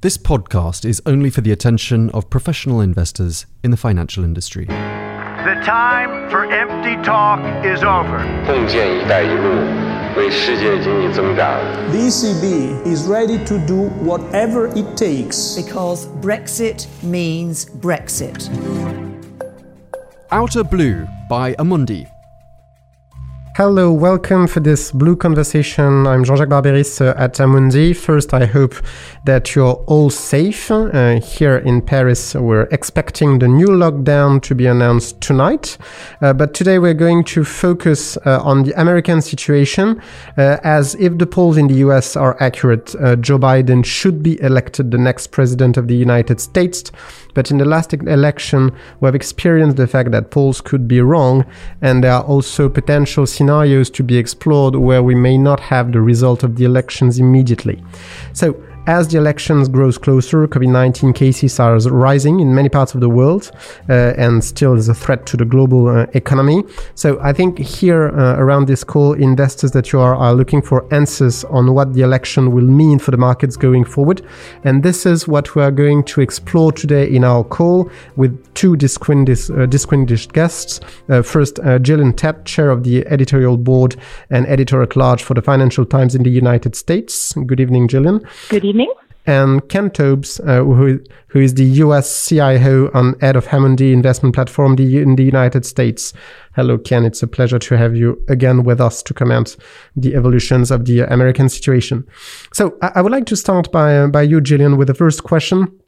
This podcast is only for the attention of professional investors in the financial industry. The time for empty talk is over. ECB is ready to do whatever it takes. Because Brexit means Brexit. Outer Blue by Amundi Hello, welcome for this Blue Conversation. I'm Jean-Jacques Barberis uh, at Amundi. First, I hope that you're all safe. Uh, here in Paris, we're expecting the new lockdown to be announced tonight. Uh, but today we're going to focus uh, on the American situation, uh, as if the polls in the US are accurate, uh, Joe Biden should be elected the next president of the United States. But in the last election, we have experienced the fact that polls could be wrong, and there are also potential scenarios to be explored where we may not have the result of the elections immediately. So, as the elections grows closer, COVID-19 cases are rising in many parts of the world, uh, and still is a threat to the global uh, economy. So I think here uh, around this call, investors that you are are looking for answers on what the election will mean for the markets going forward, and this is what we are going to explore today in our call with two distinguished, uh, guests. Uh, first, uh, Gillian Tett, chair of the editorial board and editor at large for the Financial Times in the United States. Good evening, Gillian. Good evening and Ken Taubes, uh, who, who is the US CIO and head of Amundi investment platform in the United States. Hello, Ken. It's a pleasure to have you again with us to comment the evolutions of the American situation. So I, I would like to start by, by you, Gillian, with the first question.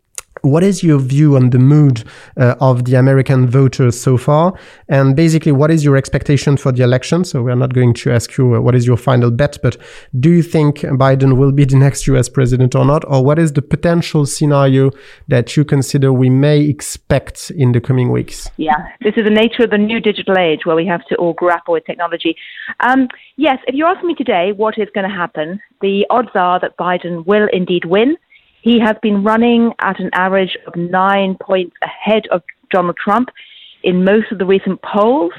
What is your view on the mood uh, of the American voters so far? And basically, what is your expectation for the election? So, we're not going to ask you uh, what is your final bet, but do you think Biden will be the next US president or not? Or what is the potential scenario that you consider we may expect in the coming weeks? Yeah, this is the nature of the new digital age where we have to all grapple with technology. Um, yes, if you ask me today what is going to happen, the odds are that Biden will indeed win. He has been running at an average of nine points ahead of Donald Trump in most of the recent polls,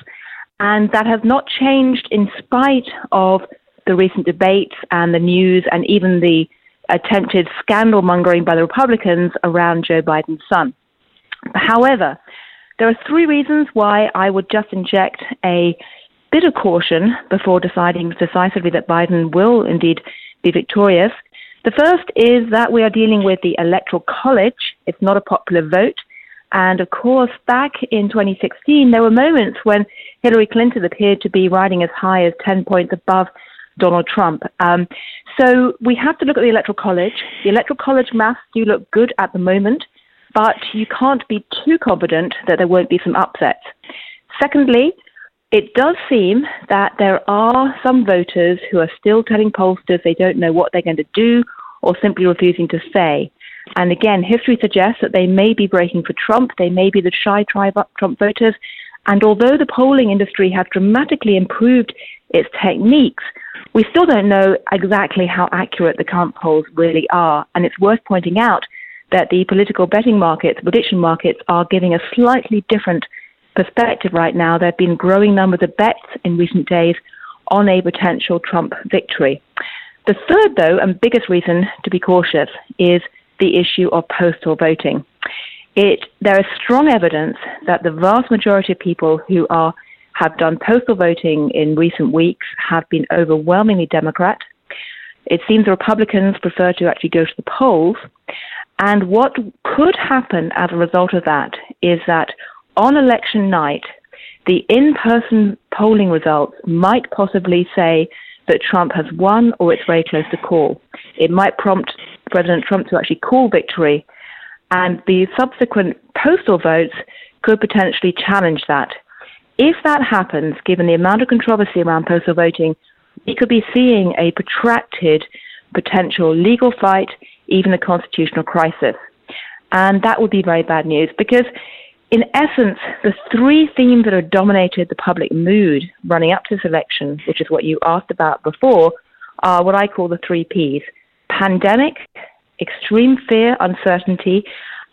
and that has not changed in spite of the recent debates and the news and even the attempted scandal mongering by the Republicans around Joe Biden's son. However, there are three reasons why I would just inject a bit of caution before deciding decisively that Biden will indeed be victorious. The first is that we are dealing with the Electoral College. It's not a popular vote. And of course, back in 2016, there were moments when Hillary Clinton appeared to be riding as high as 10 points above Donald Trump. Um, so we have to look at the Electoral College. The Electoral College maths do look good at the moment, but you can't be too confident that there won't be some upsets. Secondly, it does seem that there are some voters who are still telling pollsters they don't know what they're going to do or simply refusing to say. And again, history suggests that they may be breaking for Trump, they may be the shy Trump voters. And although the polling industry has dramatically improved its techniques, we still don't know exactly how accurate the current polls really are. And it's worth pointing out that the political betting markets, prediction markets, are giving a slightly different perspective right now, there have been growing numbers of bets in recent days on a potential Trump victory. The third, though, and biggest reason to be cautious is the issue of postal voting. It, there is strong evidence that the vast majority of people who are have done postal voting in recent weeks have been overwhelmingly Democrat. It seems the Republicans prefer to actually go to the polls. And what could happen as a result of that is that on election night, the in person polling results might possibly say that Trump has won or it's very close to call. It might prompt President Trump to actually call victory, and the subsequent postal votes could potentially challenge that. If that happens, given the amount of controversy around postal voting, we could be seeing a protracted potential legal fight, even a constitutional crisis. And that would be very bad news because in essence, the three themes that have dominated the public mood running up to this election, which is what you asked about before, are what I call the three Ps pandemic, extreme fear, uncertainty,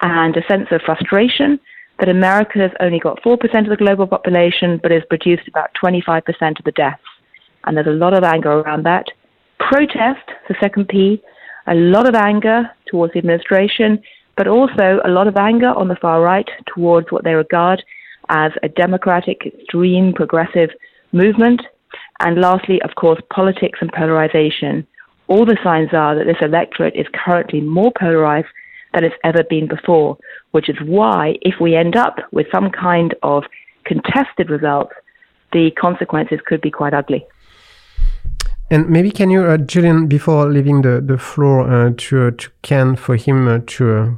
and a sense of frustration that America has only got 4% of the global population, but has produced about 25% of the deaths. And there's a lot of anger around that. Protest, the second P, a lot of anger towards the administration, but also a lot of anger on the far right towards what they regard as a democratic, extreme, progressive movement. And lastly, of course, politics and polarization. All the signs are that this electorate is currently more polarized than it's ever been before, which is why, if we end up with some kind of contested results, the consequences could be quite ugly. And maybe can you, uh, Julian, before leaving the, the floor uh, to, to Ken for him uh, to uh,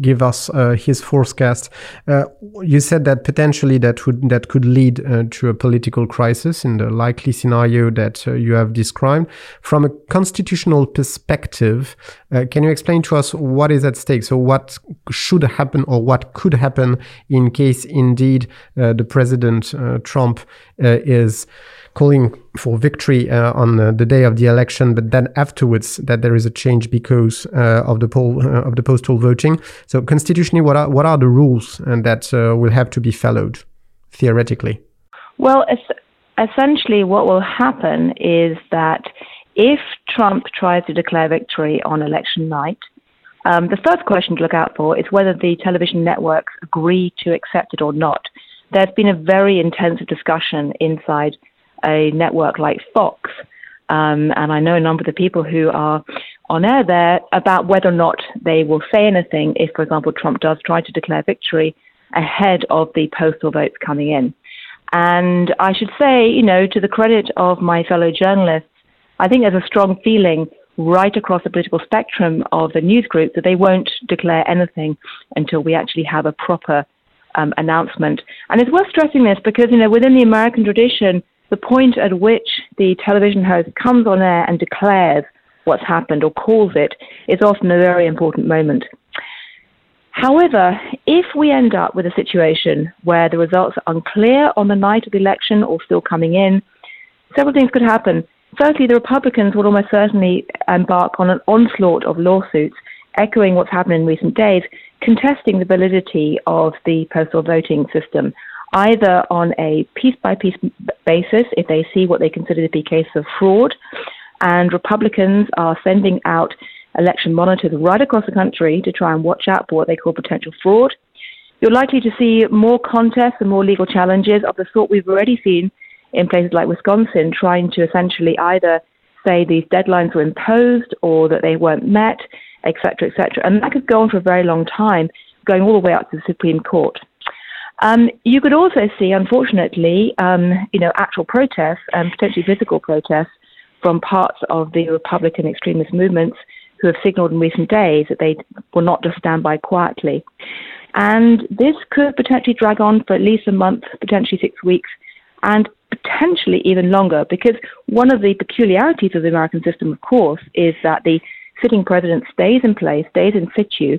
give us uh, his forecast. Uh, you said that potentially that would that could lead uh, to a political crisis in the likely scenario that uh, you have described. From a constitutional perspective, uh, can you explain to us what is at stake? So, what should happen or what could happen in case indeed uh, the president Trump is calling for victory uh, on uh, the day of the election, but then afterwards that there is a change because uh, of the poll uh, of the postal voting. So constitutionally, what are what are the rules and that uh, will have to be followed theoretically? Well, es- essentially, what will happen is that if Trump tries to declare victory on election night. Um, the first question to look out for is whether the television networks agree to accept it or not. There's been a very intensive discussion inside a network like Fox. Um, and I know a number of the people who are on air there about whether or not they will say anything if, for example, Trump does try to declare victory ahead of the postal votes coming in. And I should say, you know, to the credit of my fellow journalists, I think there's a strong feeling right across the political spectrum of the news group that they won't declare anything until we actually have a proper um, announcement. And it's worth stressing this because, you know, within the American tradition, the point at which the television host comes on air and declares what's happened or calls it is often a very important moment. However, if we end up with a situation where the results are unclear on the night of the election or still coming in, several things could happen. Firstly, the Republicans will almost certainly embark on an onslaught of lawsuits, echoing what's happened in recent days, contesting the validity of the postal voting system either on a piece by piece basis if they see what they consider to be cases of fraud. And Republicans are sending out election monitors right across the country to try and watch out for what they call potential fraud. You're likely to see more contests and more legal challenges of the sort we've already seen in places like Wisconsin, trying to essentially either say these deadlines were imposed or that they weren't met, etc., etc. And that could go on for a very long time, going all the way up to the Supreme Court. Um, you could also see, unfortunately, um, you know, actual protests and potentially physical protests from parts of the Republican extremist movements who have signaled in recent days that they will not just stand by quietly. And this could potentially drag on for at least a month, potentially six weeks, and potentially even longer, because one of the peculiarities of the American system, of course, is that the sitting president stays in place, stays in situ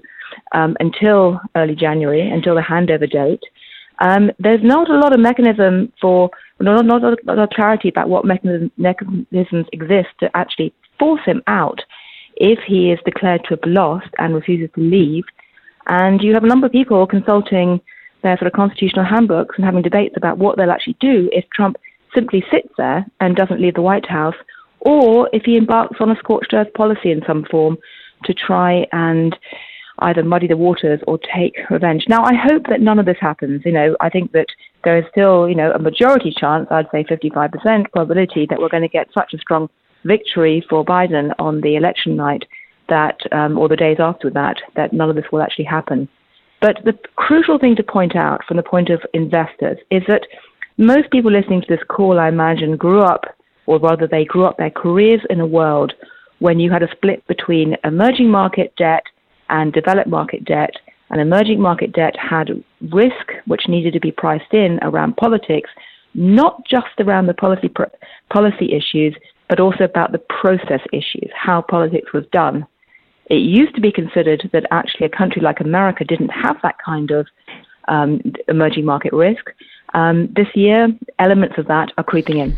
um, until early January, until the handover date. Um, there's not a lot of mechanism for, not, not a lot of clarity about what mechanism, mechanisms exist to actually force him out if he is declared to have lost and refuses to leave. And you have a number of people consulting their sort of constitutional handbooks and having debates about what they'll actually do if Trump simply sits there and doesn't leave the White House, or if he embarks on a scorched earth policy in some form to try and either muddy the waters or take revenge. Now, I hope that none of this happens. You know, I think that there is still, you know, a majority chance, I'd say 55% probability that we're going to get such a strong victory for Biden on the election night that, um, or the days after that, that none of this will actually happen. But the crucial thing to point out from the point of investors is that most people listening to this call, I imagine, grew up, or rather they grew up their careers in a world when you had a split between emerging market debt and developed market debt and emerging market debt had risk which needed to be priced in around politics, not just around the policy policy issues, but also about the process issues, how politics was done. It used to be considered that actually a country like America didn't have that kind of um, emerging market risk. Um, this year, elements of that are creeping in.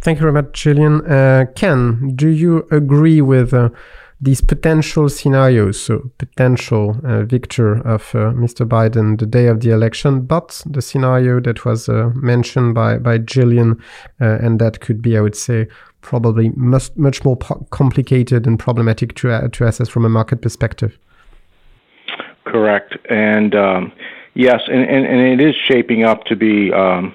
Thank you very much, Julian. Uh, Ken, do you agree with uh, these potential scenarios, so potential uh, victor of uh, Mr. Biden the day of the election, but the scenario that was uh, mentioned by by Gillian, uh, and that could be, I would say, probably much much more complicated and problematic to uh, to assess from a market perspective. Correct, and um, yes, and, and, and, it is shaping up to be. Um,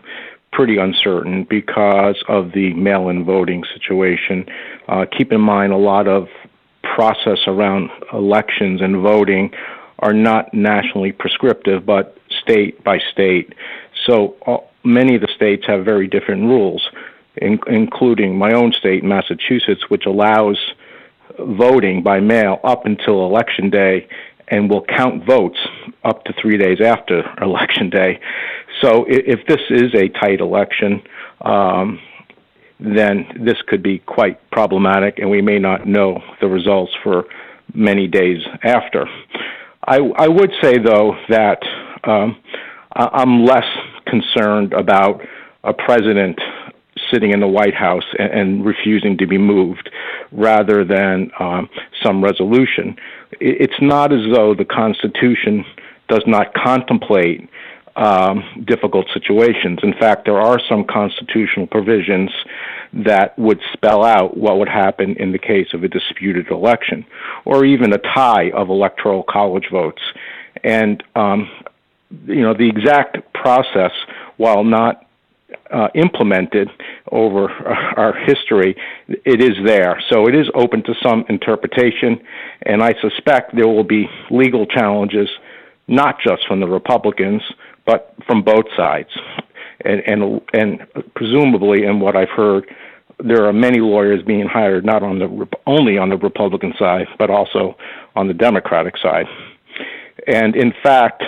pretty uncertain because of the mail-in voting situation. Uh, keep in mind, a lot of process around elections and voting are not nationally prescriptive, but state by state. So uh, many of the states have very different rules, in, including my own state, Massachusetts, which allows voting by mail up until election day and will count votes up to three days after election day. So if, this is a tight election, um, then this could be quite problematic, and we may not know the results for many days after. I, I would say, though, that um, I'm less concerned about a president sitting in the White House and, and refusing to be moved rather than um, some resolution. It's not as though the Constitution does not contemplate um, difficult situations. In fact, there are some constitutional provisions that would spell out what would happen in the case of a disputed election or even a tie of electoral college votes. And, um, you know, the exact process, while not uh, implemented over our history, it is there. So it is open to some interpretation, and I suspect there will be legal challenges, not just from the Republicans, but from both sides. And, and, and presumably, in what I've heard, there are many lawyers being hired not on the only on the Republican side, but also on the Democratic side. And in fact,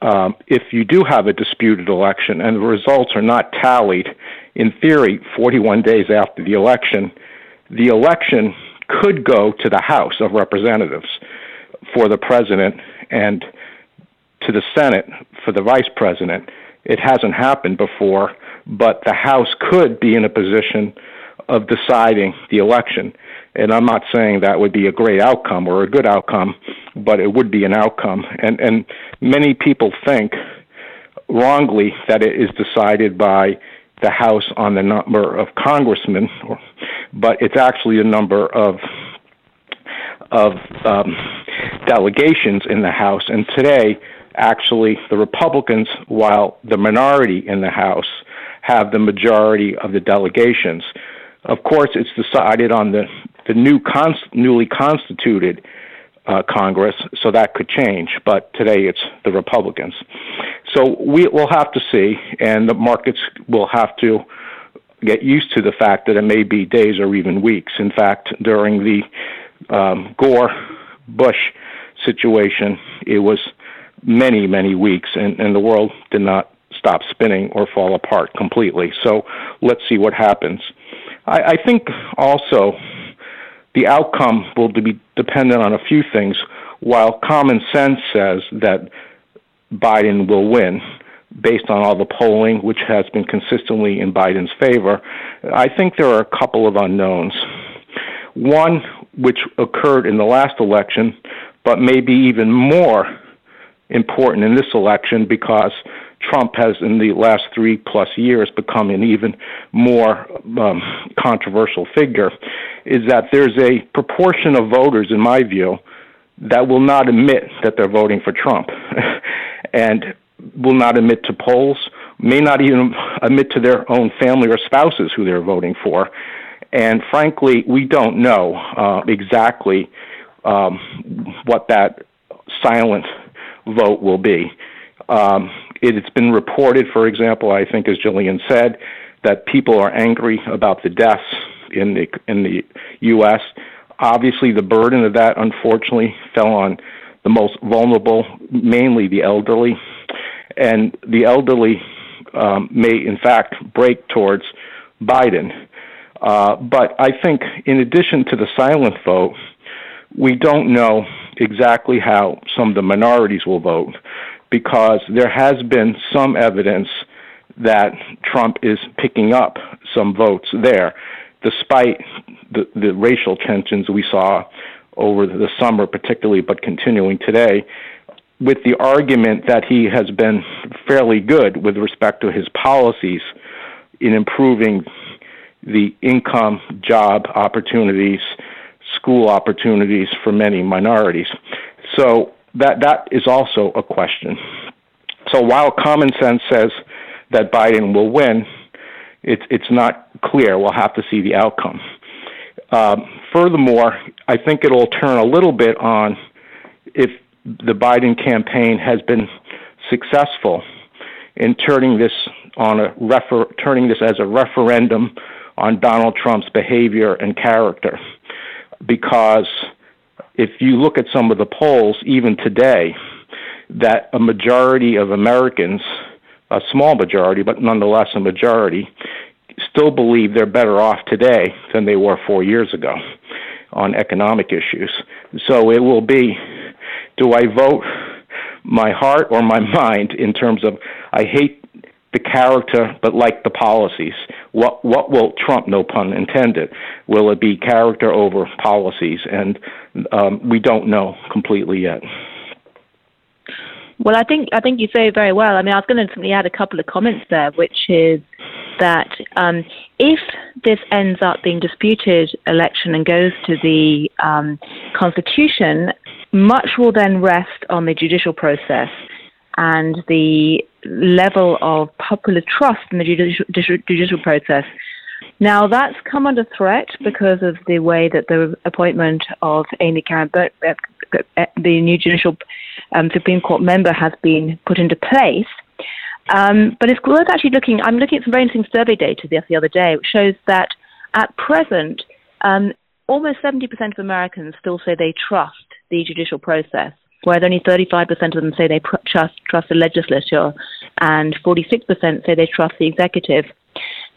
um, if you do have a disputed election and the results are not tallied, in theory, 41 days after the election, the election could go to the House of Representatives for the president and to the Senate for the vice president. It hasn't happened before, but the House could be in a position of deciding the election. And I'm not saying that would be a great outcome or a good outcome, but it would be an outcome. And and many people think wrongly that it is decided by the House on the number of congressmen, but it's actually a number of of um, delegations in the House. And today, actually the Republicans, while the minority in the House have the majority of the delegations. Of course, it's decided on the, the new cons- newly constituted uh, Congress, so that could change. But today it's the Republicans. So we will have to see, and the markets will have to get used to the fact that it may be days or even weeks. In fact, during the um, Gore Bush situation, it was many, many weeks, and, and the world did not stop spinning or fall apart completely. So let's see what happens. I, I think also the outcome will be dependent on a few things. While common sense says that Biden will win, based on all the polling, which has been consistently in Biden's favor, I think there are a couple of unknowns. One, which occurred in the last election, but maybe even more important in this election because Trump has, in the last three plus years, become an even more um, controversial figure, is that there's a proportion of voters, in my view, that will not admit that they're voting for Trump and will not admit to polls, may not even admit to their own family or spouses who they're voting for. And frankly, we don't know uh, exactly um, what that silent vote will be. Um, it, has been reported, for example, I think, as Gillian said, that people are angry about the deaths in the in the U.S. Obviously, the burden of that, unfortunately, fell on the most vulnerable, mainly the elderly, and the elderly um, may, in fact, break towards Biden. Uh, but I think, in addition to the silent vote, we don't know exactly how some of the minorities will vote because there has been some evidence that Trump is picking up some votes there, despite the, the racial tensions we saw over the summer, particularly, but continuing today, with the argument that he has been fairly good with respect to his policies in improving the income, job opportunities, school opportunities for many minorities. So that that is also a question. So while common sense says that Biden will win, it's it's not clear. We'll have to see the outcome. Um, furthermore, I think it'll turn a little bit on if the Biden campaign has been successful in turning this on a refer- turning this as a referendum on Donald Trump's behavior and character, because if you look at some of the polls, even today, that a majority of Americans, a small majority, but nonetheless a majority, still believe they're better off today than they were four years ago on economic issues. So it will be do I vote my heart or my mind in terms of I hate the character but like the policies? What what will Trump, no pun intended, will it be character over policies? And um, we don't know completely yet. Well, I think I think you say it very well. I mean, I was going to simply add a couple of comments there, which is that um, if this ends up being disputed election and goes to the um, Constitution, much will then rest on the judicial process and the level of popular trust in the judicial, judicial process. Now, that's come under threat because of the way that the appointment of Amy Coney the new judicial um, Supreme Court member, has been put into place. Um, but it's worth actually looking. I'm looking at some very interesting survey data the, the other day, which shows that at present, um, almost 70% of Americans still say they trust the judicial process, whereas only 35% of them say they trust, trust the legislature, and 46% say they trust the executive.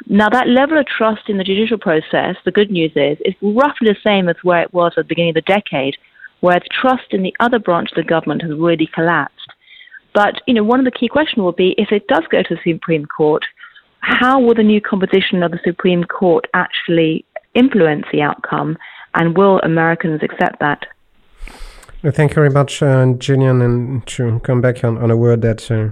Now, that level of trust in the judicial process, the good news is, is roughly the same as where it was at the beginning of the decade, where the trust in the other branch of the government has really collapsed. But, you know, one of the key questions will be if it does go to the Supreme Court, how will the new composition of the Supreme Court actually influence the outcome, and will Americans accept that? Thank you very much, uh, and to come back on, on a word that uh,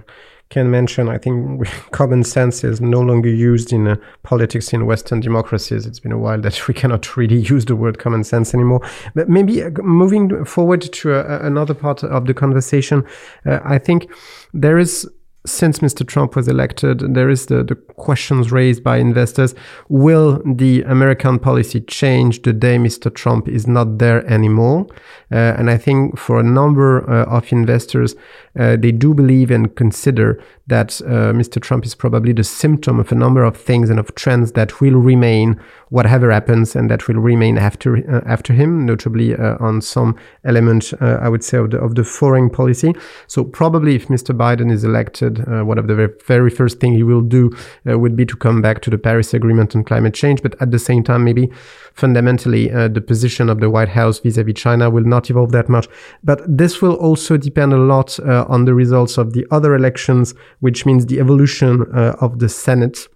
Ken mentioned, I think common sense is no longer used in uh, politics in Western democracies. It's been a while that we cannot really use the word common sense anymore. But maybe uh, moving forward to uh, another part of the conversation, uh, I think there is since Mr. Trump was elected, there is the, the questions raised by investors. Will the American policy change the day Mr. Trump is not there anymore? Uh, and I think for a number uh, of investors, uh, they do believe and consider that uh, Mr. Trump is probably the symptom of a number of things and of trends that will remain whatever happens and that will remain after uh, after him, notably uh, on some element, uh, I would say, of the, of the foreign policy. So probably if Mr. Biden is elected, uh, one of the very, very first thing he will do uh, would be to come back to the Paris Agreement on climate change. But at the same time, maybe fundamentally, the position of the White House vis-a-vis China will not evolve that much. But this will also depend a lot on the results of the other elections which means the evolution of the Senate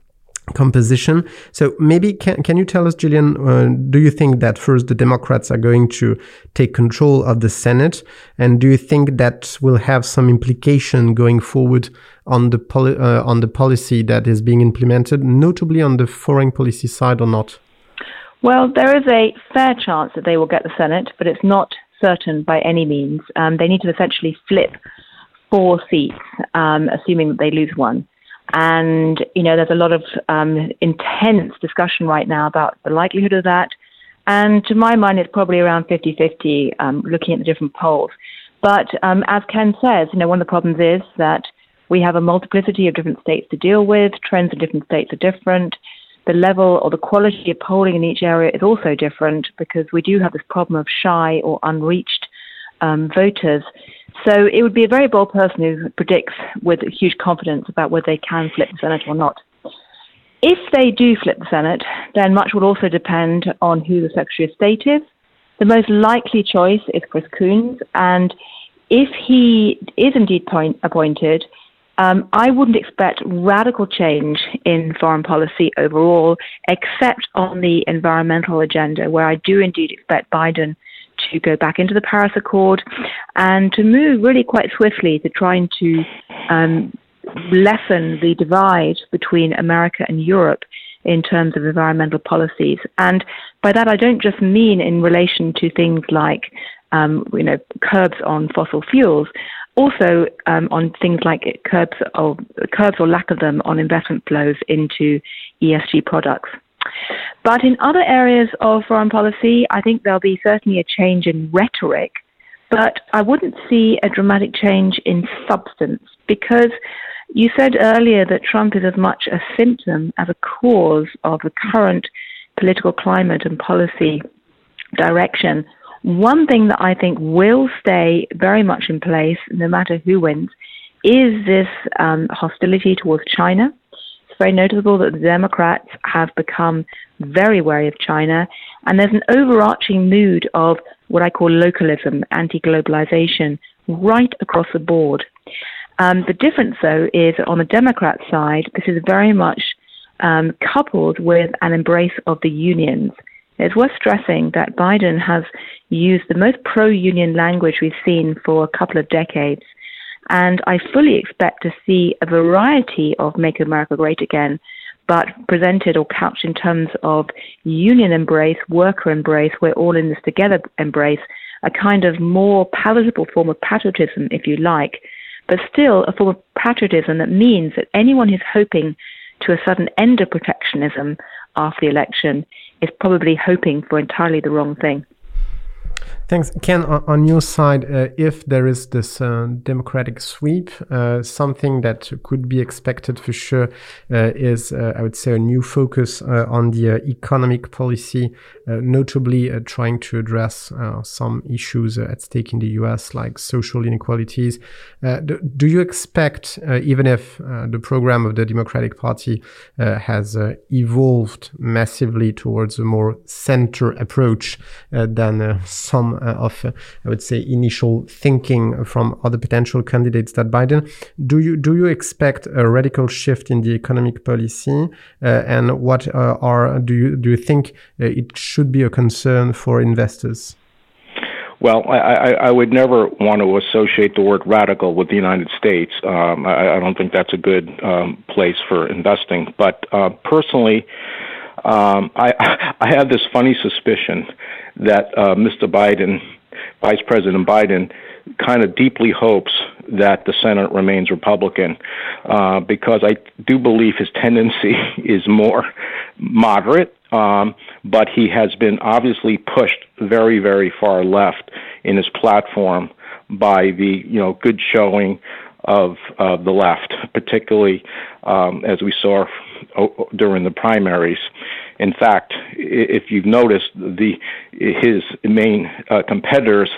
composition. So maybe can can you tell us, Gillian? Uh, do you think that first the Democrats are going to take control of the Senate, and do you think that will have some implication going forward on the poli- uh, on the policy that is being implemented, notably on the foreign policy side, or not? Well, there is a fair chance that they will get the Senate, but it's not certain by any means. Um, they need to essentially flip four seats, um, assuming that they lose one. And, you know, there's a lot of um, intense discussion right now about the likelihood of that. And to my mind, it's probably around 50 50, um, looking at the different polls. But um, as Ken says, you know, one of the problems is that we have a multiplicity of different states to deal with. Trends in different states are different. The level or the quality of polling in each area is also different because we do have this problem of shy or unreached um, voters. So it would be a very bold person who predicts with huge confidence about whether they can flip the Senate or not. If they do flip the Senate, then much will also depend on who the Secretary of State is. The most likely choice is Chris Coons, and if he is indeed point, appointed, um, I wouldn't expect radical change in foreign policy overall, except on the environmental agenda, where I do indeed expect Biden to go back into the Paris Accord and to move really quite swiftly to trying to um, lessen the divide between America and Europe in terms of environmental policies. And by that, I don't just mean in relation to things like, um, you know, curbs on fossil fuels, also um, on things like curbs or, curbs or lack of them on investment flows into ESG products. But in other areas of foreign policy, I think there'll be certainly a change in rhetoric, but I wouldn't see a dramatic change in substance because you said earlier that Trump is as much a symptom as a cause of the current political climate and policy direction. One thing that I think will stay very much in place, no matter who wins, is this um, hostility towards China. Very notable that the Democrats have become very wary of China, and there's an overarching mood of what I call localism, anti globalization, right across the board. Um, the difference, though, is on the Democrat side, this is very much um, coupled with an embrace of the unions. It's worth stressing that Biden has used the most pro union language we've seen for a couple of decades. And I fully expect to see a variety of Make America Great Again, but presented or couched in terms of union embrace, worker embrace, we're all in this together embrace, a kind of more palatable form of patriotism, if you like, but still a form of patriotism that means that anyone who's hoping to a sudden end of protectionism after the election is probably hoping for entirely the wrong thing. Thanks. Ken, on your side, uh, if there is this uh, democratic sweep, uh, something that could be expected for sure uh, is, uh, I would say, a new focus uh, on the economic policy, notably trying to address some issues at stake in the US, like social inequalities. Do, do, you expect, even if the program of the Democratic Party has evolved massively towards a more center approach than some uh, of, uh, I would say, initial thinking from other potential candidates that Biden. Do you do you expect a radical shift in the economic policy, uh, and what are do you do you think it should be a concern for investors? Well, I, I, would never want to associate the word radical with the United States. Um, I, I, don't think that's a good um, place for investing. But uh, personally, um, I, I have this funny suspicion that uh, Mr. Biden, Vice President Biden, kind of deeply hopes that the Senate remains Republican uh, because I do believe his tendency is more moderate, um, but he has been obviously pushed very, very far left in his platform by the you know good showing of uh, the left, particularly um, as we saw during the primaries. In fact, if you've noticed, the his main uh, competitors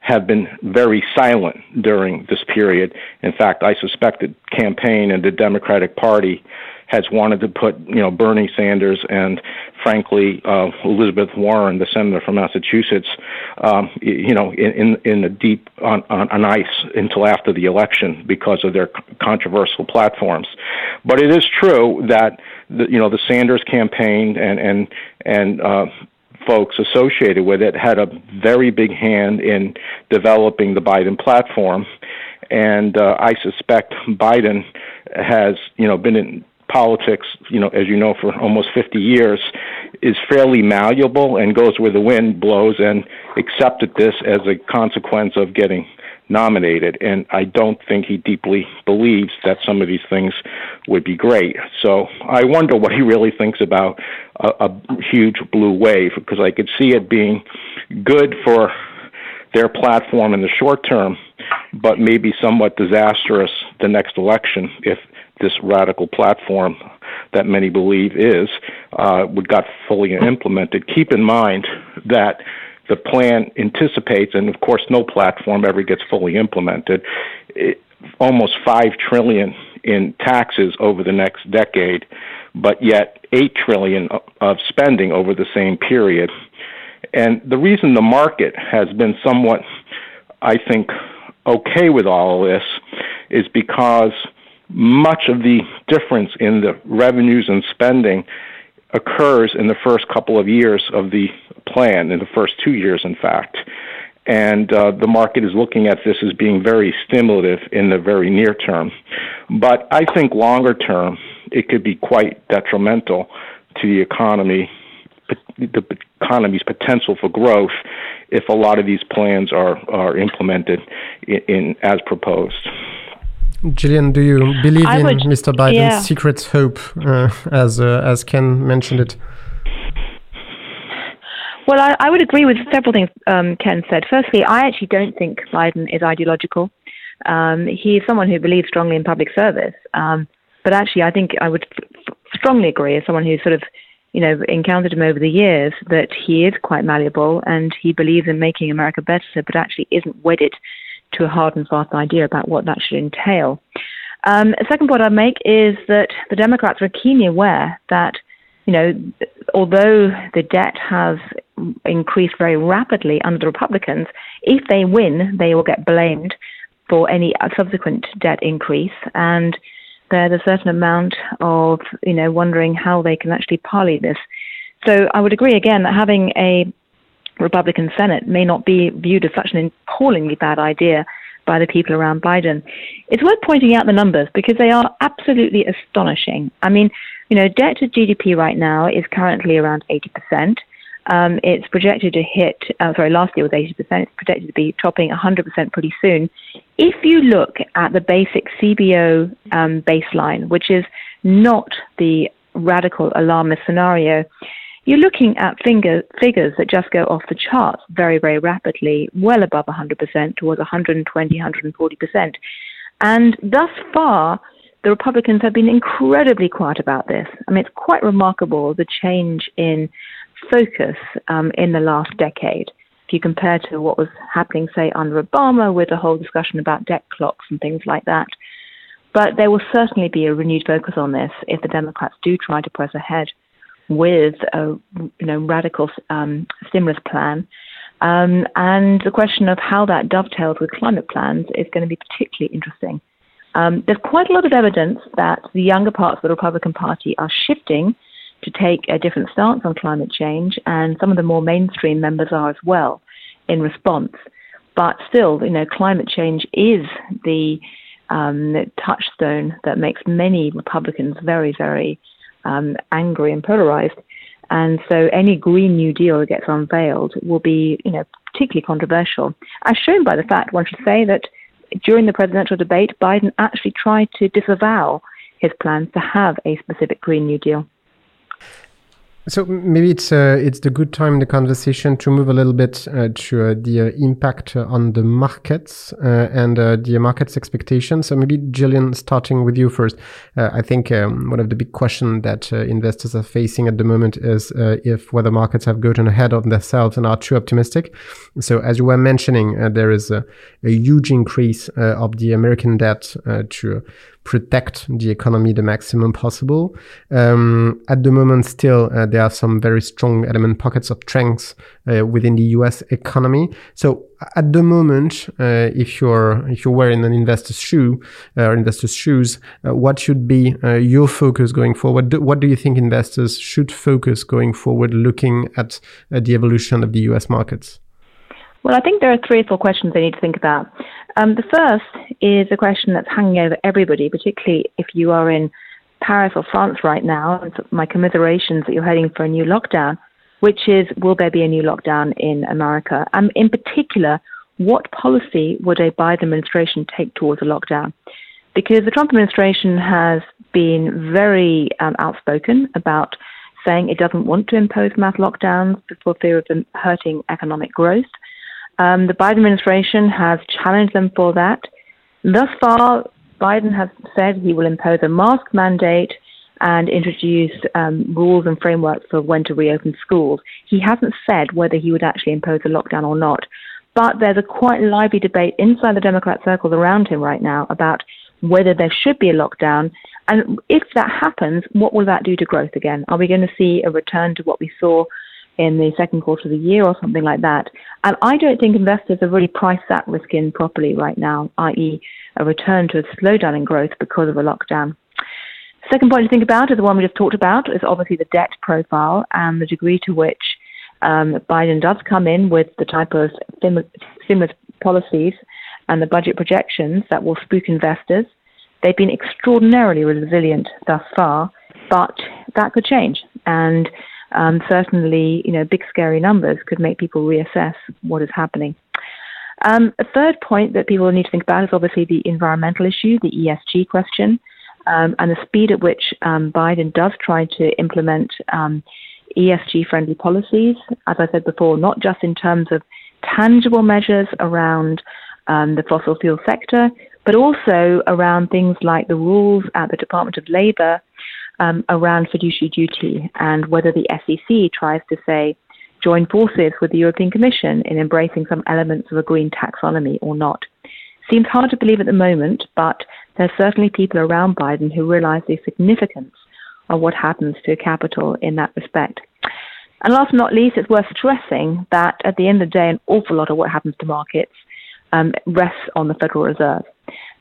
have been very silent during this period. In fact, I suspect that campaign and the Democratic Party has wanted to put, you know, Bernie Sanders and, frankly, uh, Elizabeth Warren, the senator from Massachusetts, um, you know, in in, in a deep on, on, on ice until after the election because of their controversial platforms. But it is true that the, you know the Sanders campaign and and and uh, folks associated with it had a very big hand in developing the Biden platform, and uh, I suspect Biden has you know been in politics, you know, as you know, for almost 50 years, is fairly malleable and goes where the wind blows, and accepted this as a consequence of getting nominated. And I don't think he deeply believes that some of these things would be great. So I wonder what he really thinks about a, a huge blue wave, because I could see it being good for their platform in the short term, but maybe somewhat disastrous the next election if this radical platform that many believe is uh, would got fully implemented. Keep in mind that the plan anticipates, and of course, no platform ever gets fully implemented. It, almost five trillion in taxes over the next decade, but yet eight trillion of spending over the same period. And the reason the market has been somewhat, I think, okay with all this is because much of the difference in the revenues and spending occurs in the first couple of years of the plan, in the first two years, in fact. and uh, the market is looking at this as being very stimulative in the very near term. But I think longer term, it could be quite detrimental to the economy, the economy's potential for growth, if a lot of these plans are are implemented in, in as proposed. Gillian, do you believe I in would- Mr. Biden's yeah. secret hope, uh, as uh, as Ken mentioned it? Well, I, I would agree with several things um, Ken said. Firstly, I actually don't think Biden is ideological. Um, he is someone who believes strongly in public service. Um, but actually, I think I would f- strongly agree as someone who's sort of, you know, encountered him over the years that he is quite malleable and he believes in making America better, but actually isn't wedded to a hard and fast idea about what that should entail. Um, a second point I'd make is that the Democrats are keenly aware that, you know, although the debt has increased very rapidly under the Republicans, if they win, they will get blamed for any subsequent debt increase. And there's a certain amount of, you know, wondering how they can actually parley this. So I would agree again that having a Republican Senate may not be viewed as such an appallingly bad idea by the people around Biden. It's worth pointing out the numbers because they are absolutely astonishing. I mean, you know, debt to GDP right now is currently around 80%. Um, it's projected to hit, uh, sorry, last year was 80%. It's projected to be topping 100% pretty soon. If you look at the basic CBO um, baseline, which is not the radical alarmist scenario, you're looking at finger, figures that just go off the charts very, very rapidly, well above 100%, towards 120, 140%. And thus far, the Republicans have been incredibly quiet about this. I mean, it's quite remarkable the change in focus um, in the last decade. If you compare to what was happening, say, under Obama, with the whole discussion about debt clocks and things like that. But there will certainly be a renewed focus on this if the Democrats do try to press ahead with a you know radical um, stimulus plan. Um, and the question of how that dovetails with climate plans is going to be particularly interesting. Um, there's quite a lot of evidence that the younger parts of the Republican Party are shifting to take a different stance on climate change, and some of the more mainstream members are as well in response. But still, you know, climate change is the, um, touchstone that makes many Republicans very, very um, angry and polarized. And so any Green New Deal that gets unveiled will be, you know, particularly controversial, as shown by the fact, one should say, that during the presidential debate, Biden actually tried to disavow his plans to have a specific Green New Deal. So maybe it's uh, it's the good time in the conversation to move a little bit uh, to uh, the uh, impact on the markets uh, and uh, the markets expectations. So maybe Gillian, starting with you first. I think um, one of the big questions that investors are facing at the moment is if whether markets have gotten ahead of themselves and are too optimistic. So as you were mentioning, there is a, a huge increase of the American debt to protect the economy the maximum possible. Um, at the moment, still, uh, there are some very strong element pockets of strength uh, within the U.S. economy. So, at the moment, uh, if you're if you're wearing an investor's shoe or investor's shoes, what should be your focus going forward? What do you think investors should focus going forward, looking at the evolution of the U.S. markets? Well, I think there are three or four questions they need to think about. Um, the first is a question that's hanging over everybody, particularly if you are in Paris or France right now. And my commiserations that you're heading for a new lockdown, which is will there be a new lockdown in America? And in particular, what policy would a Biden administration take towards a lockdown? Because the Trump administration has been very um, outspoken about saying it doesn't want to impose mass lockdowns for fear of them hurting economic growth. Um, the Biden administration has challenged them for that. Thus far, Biden has said he will impose a mask mandate and introduce um, rules and frameworks for when to reopen schools. He hasn't said whether he would actually impose a lockdown or not. But there's a quite lively debate inside the Democrat circles around him right now about whether there should be a lockdown. And if that happens, what will that do to growth again? Are we going to see a return to what we saw in the second quarter of the year or something like that. And I don't think investors have really priced that risk in properly right now, i.e., a return to a slowdown in growth because of a lockdown. Second point to think about is the one we just talked about is obviously the debt profile and the degree to which um, Biden does come in with the type of stimulus policies and the budget projections that will spook investors. They've been extraordinarily resilient thus far, but that could change. And um, certainly, you know, big scary numbers could make people reassess what is happening. Um, a third point that people need to think about is obviously the environmental issue, the ESG question, um, and the speed at which um, Biden does try to implement um, ESG friendly policies. As I said before, not just in terms of tangible measures around um, the fossil fuel sector, but also around things like the rules at the Department of Labor um, around fiduciary duty and whether the SEC tries to say join forces with the European Commission in embracing some elements of a green taxonomy or not. Seems hard to believe at the moment, but there's certainly people around Biden who realize the significance of what happens to capital in that respect. And last but not least, it's worth stressing that at the end of the day, an awful lot of what happens to markets um, rests on the Federal Reserve.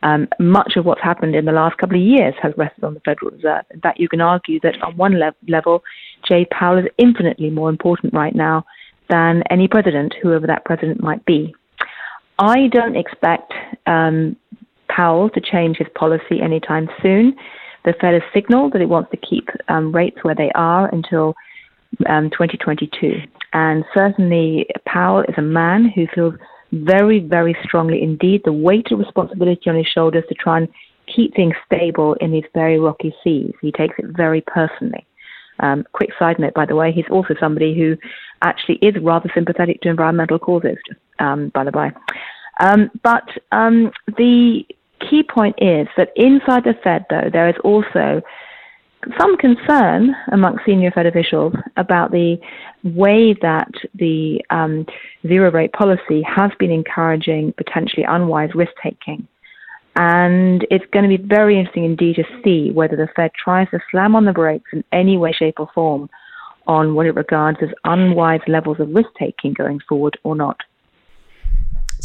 Um, much of what's happened in the last couple of years has rested on the Federal Reserve. In fact, you can argue that on one le- level, Jay Powell is infinitely more important right now than any president, whoever that president might be. I don't expect um, Powell to change his policy anytime soon. The Fed has signaled that it wants to keep um, rates where they are until um, 2022. And certainly, Powell is a man who feels very, very strongly indeed the weight of responsibility on his shoulders to try and keep things stable in these very rocky seas. He takes it very personally. Um, quick side note, by the way, he's also somebody who actually is rather sympathetic to environmental causes, um, by the by. Um, but um, the key point is that inside the Fed, though, there is also some concern amongst senior Fed officials about the way that the um, zero rate policy has been encouraging potentially unwise risk taking. And it's going to be very interesting indeed to see whether the Fed tries to slam on the brakes in any way, shape, or form on what it regards as unwise levels of risk taking going forward or not.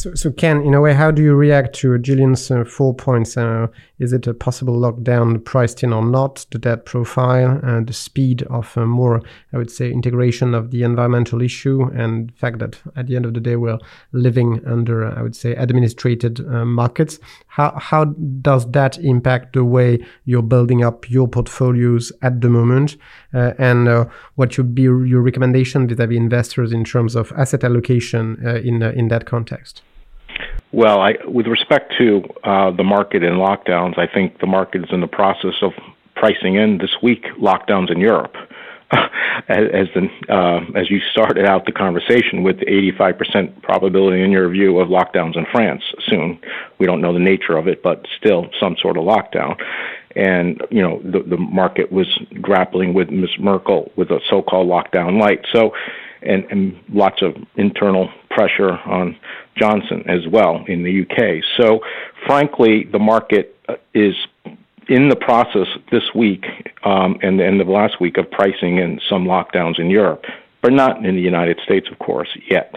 So, so Ken, in a way, how do you react to Gillian's uh, four points? Uh, is it a possible lockdown priced in or not? The debt profile, uh, the speed of uh, more, I would say, integration of the environmental issue, and the fact that at the end of the day we're living under, I would say, administrated uh, markets. How how does that impact the way you're building up your portfolios at the moment? Uh, and what should be your recommendation vis-à-vis investors in terms of asset allocation in in that context? Well, I, with respect to uh, the market and lockdowns, I think the market is in the process of pricing in this week lockdowns in Europe. as the, uh, as you started out the conversation with 85% probability in your view of lockdowns in France soon. We don't know the nature of it, but still some sort of lockdown. And you know the the market was grappling with Ms. Merkel with a so-called lockdown light. So and, and lots of internal pressure on Johnson as well in the UK. So, frankly, the market uh, is in the process this week um, and the end of last week of pricing in some lockdowns in Europe, but not in the United States, of course, yet.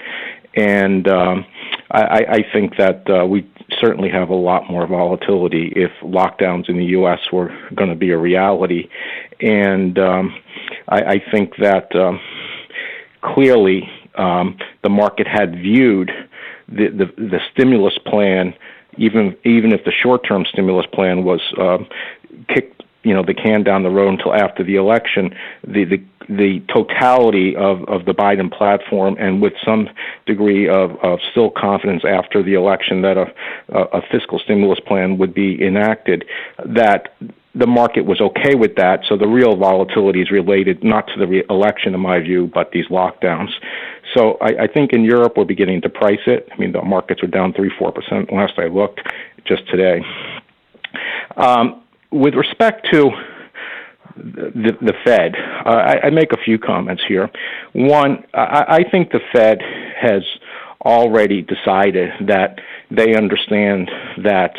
And um, I, I think that uh, we certainly have a lot more volatility if lockdowns in the U.S. were going to be a reality. And um, I, I think that um, clearly um, the market had viewed the, the, the stimulus plan, even even if the short-term stimulus plan was uh, kicked, you know, the can down the road until after the election, the the the totality of, of the Biden platform and with some degree of, of still confidence after the election that a, a fiscal stimulus plan would be enacted, that the market was okay with that. So the real volatility is related not to the re- election, in my view, but these lockdowns. So I, I think in Europe we're beginning to price it. I mean, the markets are down three, four percent last I looked, just today. Um, with respect to the, the Fed, uh, I, I make a few comments here. One, I, I think the Fed has already decided that they understand that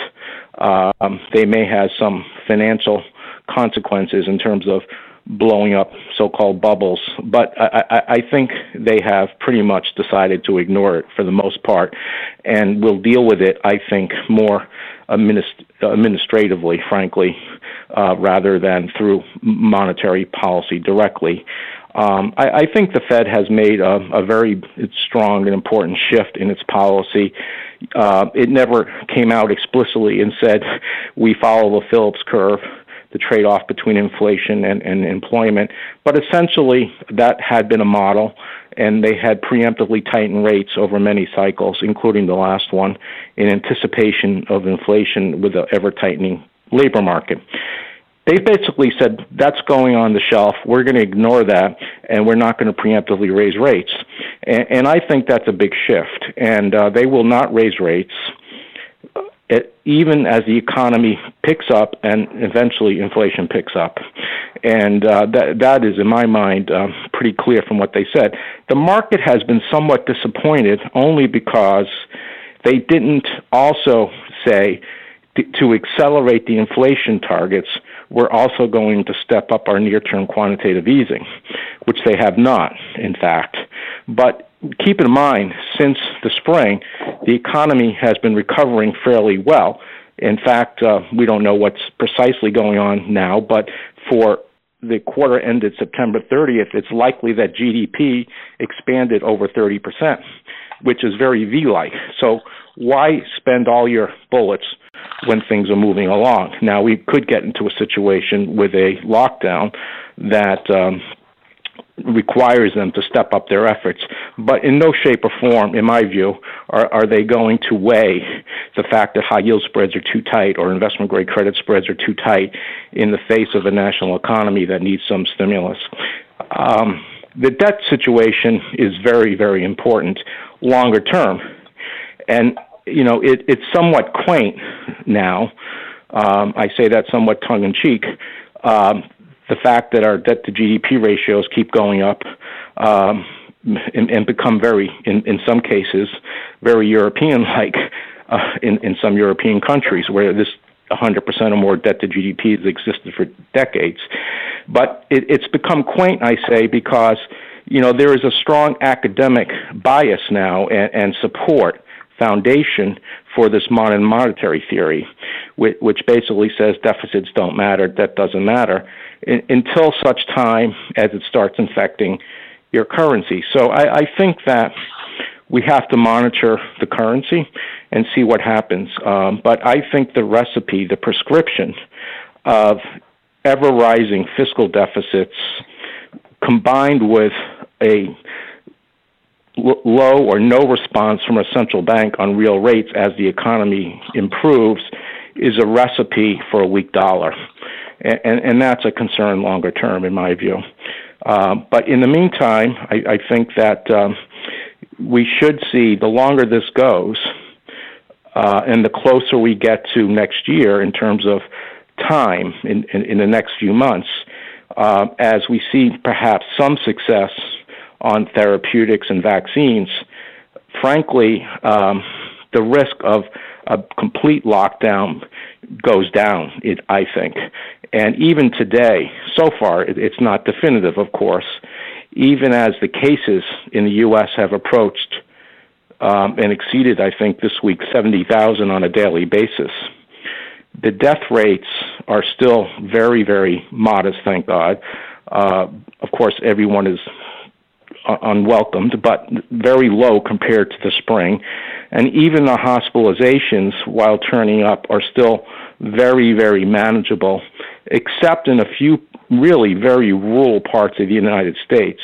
um, they may have some financial consequences in terms of blowing up so-called bubbles, but I, I, I think they have pretty much decided to ignore it for the most part, and will deal with it. I think more administ- administratively, frankly, uh, rather than through monetary policy directly. Um, I, I, think the Fed has made a, a, very strong and important shift in its policy. Uh, it never came out explicitly and said we follow the Phillips curve, the trade-off between inflation and, and employment, but essentially that had been a model, and they had preemptively tightened rates over many cycles, including the last one, in anticipation of inflation with the ever-tightening labor market they basically said that's going on the shelf. We're going to ignore that, and we're not going to preemptively raise rates. And, and I think that's a big shift. And uh, they will not raise rates, uh, even as the economy picks up and eventually inflation picks up. And uh, that that is, in my mind, uh, pretty clear from what they said. The market has been somewhat disappointed only because they didn't also say to accelerate the inflation targets we're also going to step up our near term quantitative easing, which they have not, in fact. But keep in mind, since the spring, the economy has been recovering fairly well. In fact, uh, we don't know what's precisely going on now, but for the quarter ended September 30th, it's likely that GDP expanded over 30%, which is very V like. So, why spend all your bullets when things are moving along. Now, we could get into a situation with a lockdown that um, requires them to step up their efforts. But in no shape or form, in my view, are, are they going to weigh the fact that high yield spreads are too tight or investment grade credit spreads are too tight in the face of a national economy that needs some stimulus. Um, the debt situation is very, very important longer term. And you know, it, it's somewhat quaint now. Um, I say that somewhat tongue in cheek. Um, the fact that our debt to GDP ratios keep going up um, and, and, become very, in, in some cases, very European like uh, in, in some European countries where this 100% or more debt to GDP has existed for decades. But it, it's become quaint, I say, because you know there is a strong academic bias now and, and support foundation for this modern monetary theory, which, which basically says deficits don't matter, debt doesn't matter, in, until such time as it starts infecting your currency. So I, I think that we have to monitor the currency and see what happens. Um, but I think the recipe, the prescription of ever rising fiscal deficits combined with a low or no response from a central bank on real rates as the economy improves is a recipe for a weak dollar. And, and, and that's a concern longer term, in my view. Uh, but in the meantime, I, I think that um, we should see the longer this goes uh, and the closer we get to next year in terms of time in, in, in the next few months, uh, as we see perhaps some success on therapeutics and vaccines, frankly, um, the risk of a complete lockdown goes down, it, I think. And even today, so far, it, it's not definitive, of course, even as the cases in the U.S. have approached um, and exceeded, I think, this week 70,000 on a daily basis. The death rates are still very, very modest, thank God. Uh, of course, everyone is unwelcomed, but very low compared to the spring. And even the hospitalizations, while turning up, are still very, very manageable, except in a few really very rural parts of the United States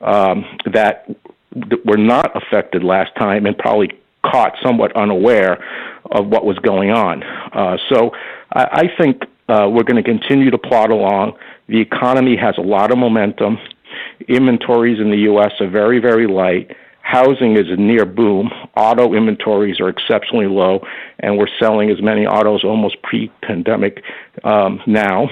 um, that were not affected last time and probably caught somewhat unaware of what was going on. Uh, so I, I think uh, we're going to continue to plod along. The economy has a lot of momentum. Inventories in the U.S. are very, very light. Housing is a near boom. Auto inventories are exceptionally low, and we're selling as many autos almost pre pandemic um, now.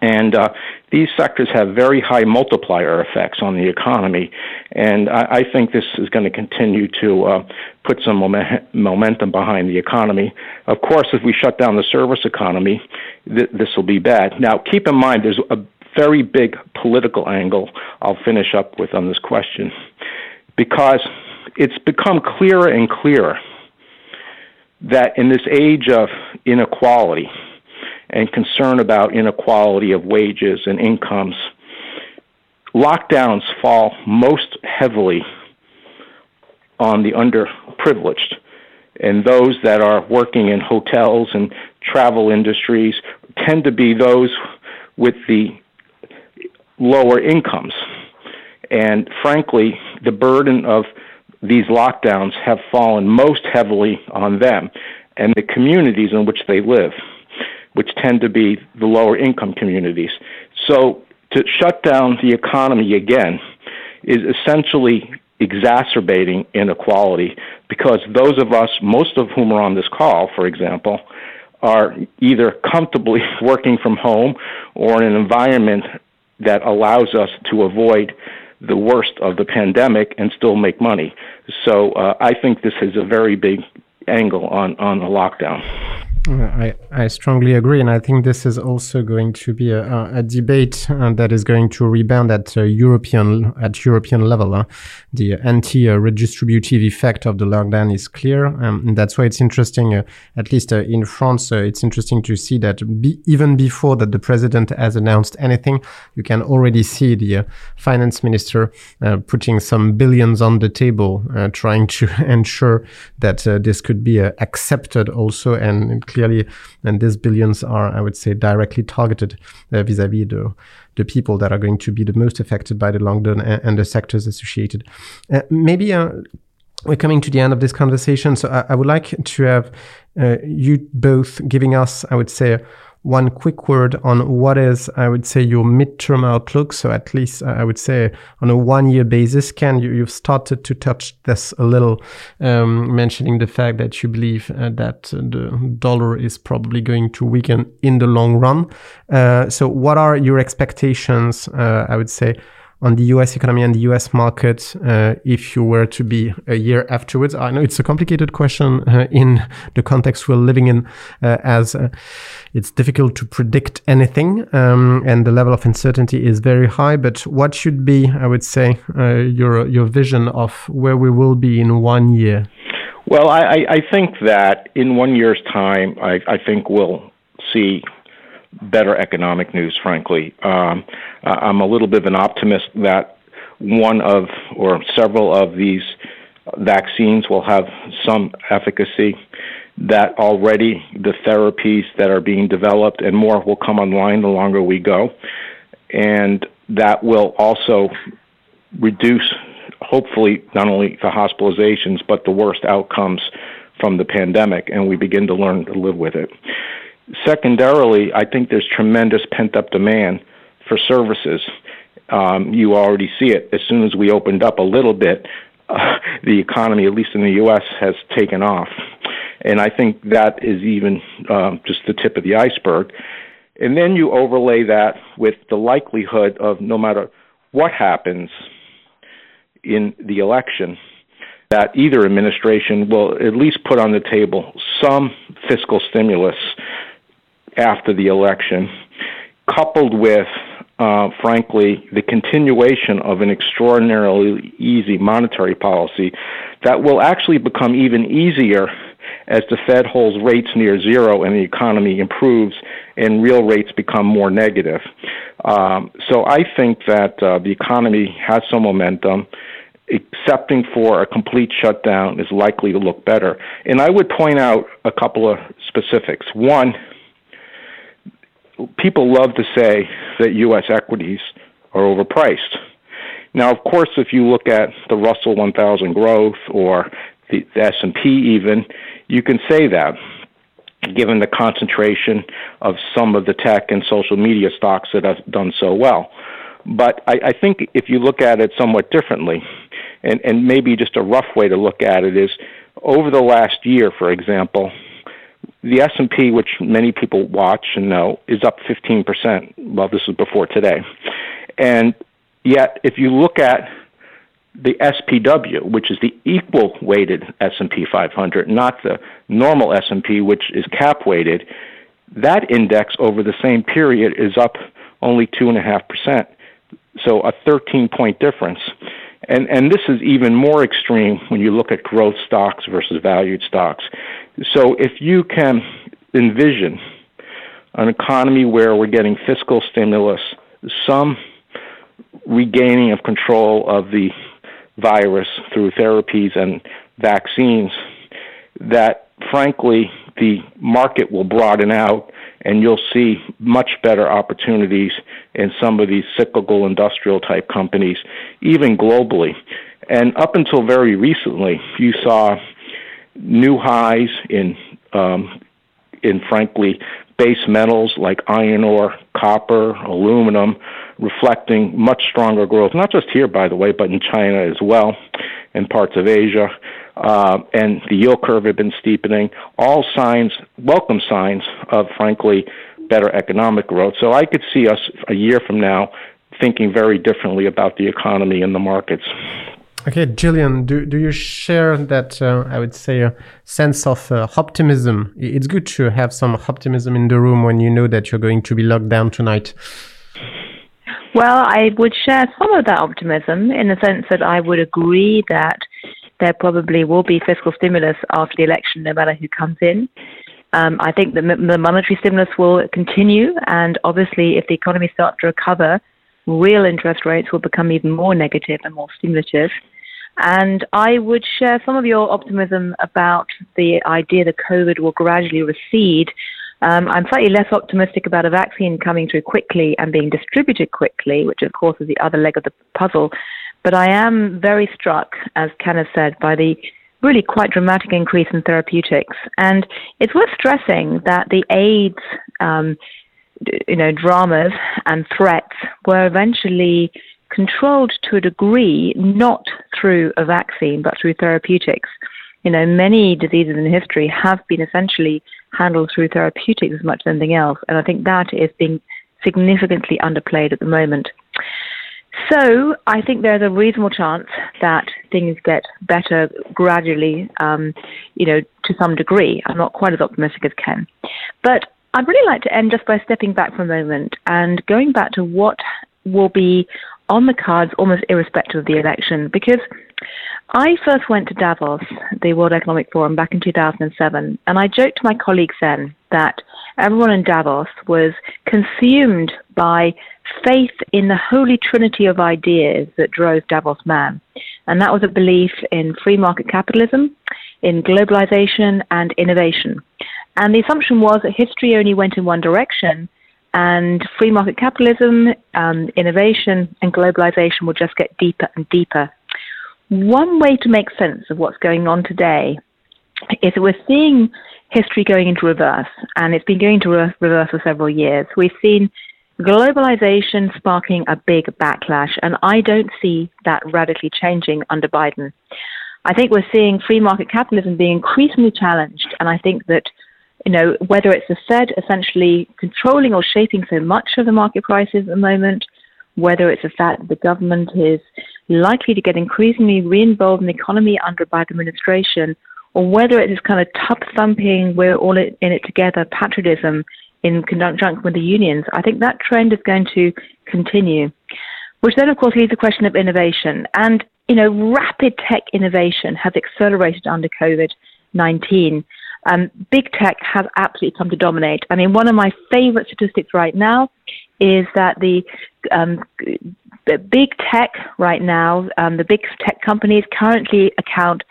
And uh, these sectors have very high multiplier effects on the economy. And I, I think this is going to continue to uh, put some moment, momentum behind the economy. Of course, if we shut down the service economy, th- this will be bad. Now, keep in mind, there's a very big political angle I'll finish up with on this question. Because it's become clearer and clearer that in this age of inequality and concern about inequality of wages and incomes, lockdowns fall most heavily on the underprivileged and those that are working in hotels and travel industries tend to be those with the lower incomes. And frankly, the burden of these lockdowns have fallen most heavily on them and the communities in which they live, which tend to be the lower income communities. So to shut down the economy again is essentially exacerbating inequality because those of us, most of whom are on this call, for example, are either comfortably working from home or in an environment that allows us to avoid the worst of the pandemic and still make money. So uh, I think this is a very big angle on, on the lockdown. I, I strongly agree, and I think this is also going to be a, a debate uh, that is going to rebound at uh, European at European level. Uh. The anti-redistributive effect of the lockdown is clear, um, and that's why it's interesting. Uh, at least uh, in France, uh, it's interesting to see that be, even before that the president has announced anything, you can already see the finance minister putting some billions on the table, trying to ensure that this could be accepted also and clearly, and these billions are, I would say, directly targeted uh, vis-a-vis the the people that are going to be the most affected by the lockdown and, and the sectors associated. Uh, maybe uh, we're coming to the end of this conversation, so I, I would like to have uh, you both giving us, I would say, one quick word on what is, I would say, your midterm outlook. So at least I would say on a one-year basis, Ken, you, have started to touch this a little, um, mentioning the fact that you believe uh, that the dollar is probably going to weaken in the long run. Uh, so what are your expectations? Uh, I would say on the US economy and the US market uh, if you were to be a year afterwards? I know it's a complicated question uh, in the context we're living in, uh, as uh, it's difficult to predict anything um, and the level of uncertainty is very high. But what should be, I would say, uh, your, your vision of where we will be in one year? Well, I, I think that in one year's time, I, I think we'll see better economic news, frankly. Um, I'm a little bit of an optimist that one of or several of these vaccines will have some efficacy, that already the therapies that are being developed and more will come online the longer we go, and that will also reduce, hopefully, not only the hospitalizations, but the worst outcomes from the pandemic, and we begin to learn to live with it. Secondarily, I think there's tremendous pent up demand for services. Um, you already see it. As soon as we opened up a little bit, uh, the economy, at least in the U.S., has taken off. And I think that is even um, just the tip of the iceberg. And then you overlay that with the likelihood of no matter what happens in the election, that either administration will at least put on the table some fiscal stimulus after the election, coupled with, uh, frankly, the continuation of an extraordinarily easy monetary policy that will actually become even easier as the Fed holds rates near zero and the economy improves and real rates become more negative. Um, so I think that uh, the economy has some momentum. Accepting for a complete shutdown is likely to look better. And I would point out a couple of specifics. One, people love to say that U.S. equities are overpriced. Now, of course, if you look at the Russell 1000 growth or the, the S&P even, you can say that given the concentration of some of the tech and social media stocks that have done so well. But I, I think if you look at it somewhat differently, and, and maybe just a rough way to look at it is over the last year, for example, the S&P, which many people watch and know, is up 15%. Well, this is before today. And yet, if you look at the SPW, which is the equal weighted S&P 500, not the normal S&P, which is cap weighted, that index over the same period is up only 2.5%. So a 13 point difference. And, and this is even more extreme when you look at growth stocks versus valued stocks. So if you can envision an economy where we're getting fiscal stimulus, some regaining of control of the virus through therapies and vaccines, that frankly the market will broaden out and you'll see much better opportunities in some of these cyclical industrial type companies, even globally. And up until very recently, you saw new highs in um, in frankly base metals like iron ore, copper, aluminum, reflecting much stronger growth, not just here, by the way, but in China as well, and parts of Asia. Uh, and the yield curve had been steepening. All signs, welcome signs of, frankly, better economic growth. So I could see us a year from now thinking very differently about the economy and the markets. Okay, Gillian, do, do you share that, uh, I would say, a sense of uh, optimism? It's good to have some optimism in the room when you know that you're going to be locked down tonight. Well, I would share some of that optimism in the sense that I would agree that there probably will be fiscal stimulus after the election, no matter who comes in. Um, I think the, the monetary stimulus will continue, and obviously, if the economy starts to recover, real interest rates will become even more negative and more stimulative. And I would share some of your optimism about the idea that COVID will gradually recede. Um, I'm slightly less optimistic about a vaccine coming through quickly and being distributed quickly, which of course is the other leg of the puzzle. But I am very struck, as Kenneth said, by the really quite dramatic increase in therapeutics. And it's worth stressing that the AIDS um, you know, dramas and threats were eventually controlled to a degree, not through a vaccine, but through therapeutics. You know, many diseases in history have been essentially handled through therapeutics as much as anything else, and I think that is being significantly underplayed at the moment. So I think there's a reasonable chance that things get better gradually, um, you know, to some degree. I'm not quite as optimistic as Ken. But I'd really like to end just by stepping back for a moment and going back to what will be on the cards almost irrespective of the election because I first went to Davos, the World Economic Forum, back in 2007, and I joked to my colleagues then that everyone in Davos was consumed by faith in the holy trinity of ideas that drove Davos man. And that was a belief in free market capitalism, in globalization, and innovation. And the assumption was that history only went in one direction, and free market capitalism, um, innovation, and globalization will just get deeper and deeper. One way to make sense of what's going on today is that we're seeing history going into reverse, and it's been going into re- reverse for several years. We've seen globalization sparking a big backlash, and I don't see that radically changing under Biden. I think we're seeing free market capitalism being increasingly challenged, and I think that you know whether it's the Fed essentially controlling or shaping so much of the market prices at the moment, whether it's the fact that the government is likely to get increasingly re-involved in the economy under Biden administration, or whether it is kind of tub thumping, we're all in it together, patriotism in conjunction with the unions, I think that trend is going to continue. Which then, of course, leaves the question of innovation. And, you know, rapid tech innovation has accelerated under COVID 19. Um, big tech has absolutely come to dominate. I mean, one of my favorite statistics right now is that the um, the big tech right now, um, the big tech companies currently account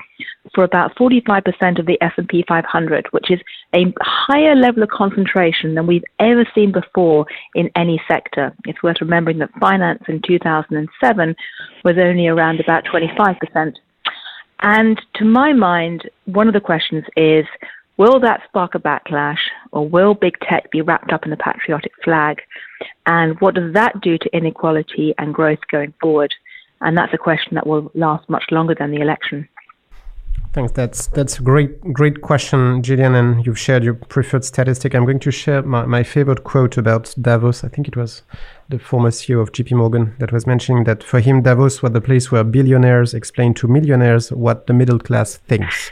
for about 45% of the S&P 500, which is a higher level of concentration than we've ever seen before in any sector. It's worth remembering that finance in 2007 was only around about 25%. And to my mind, one of the questions is, will that spark a backlash or will big tech be wrapped up in the patriotic flag? And what does that do to inequality and growth going forward? And that's a question that will last much longer than the election. Thanks. That's that's a great great question, Gillian, and you've shared your preferred statistic. I'm going to share my, my favorite quote about Davos. I think it was the former CEO of JP Morgan that was mentioning that for him Davos was the place where billionaires explain to millionaires what the middle class thinks,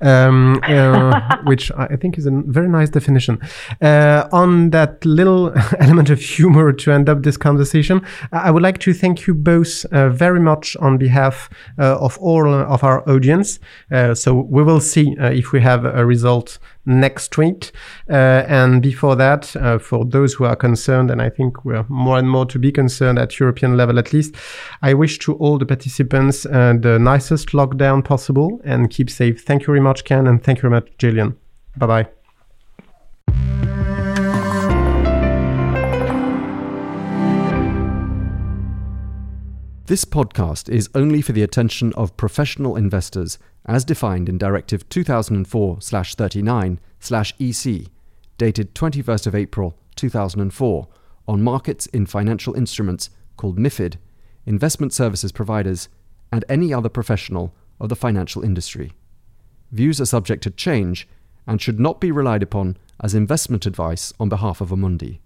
um, uh, which I think is a very nice definition. Uh, on that little element of humor to end up this conversation, I would like to thank you both uh, very much on behalf uh, of all of our audience. Uh, so we will see uh, if we have a result next week. Uh, and before that, uh, for those who are concerned, and I think we're more and more to be concerned at European level at least, I wish to all the participants uh, the nicest lockdown possible and keep safe. Thank you very much, Ken, and thank you very much, Gillian. Bye bye. This podcast is only for the attention of professional investors as defined in Directive 2004/39/EC, dated 21st of April 2004, on markets in financial instruments called MIFID, investment services providers, and any other professional of the financial industry. Views are subject to change and should not be relied upon as investment advice on behalf of a Amundi.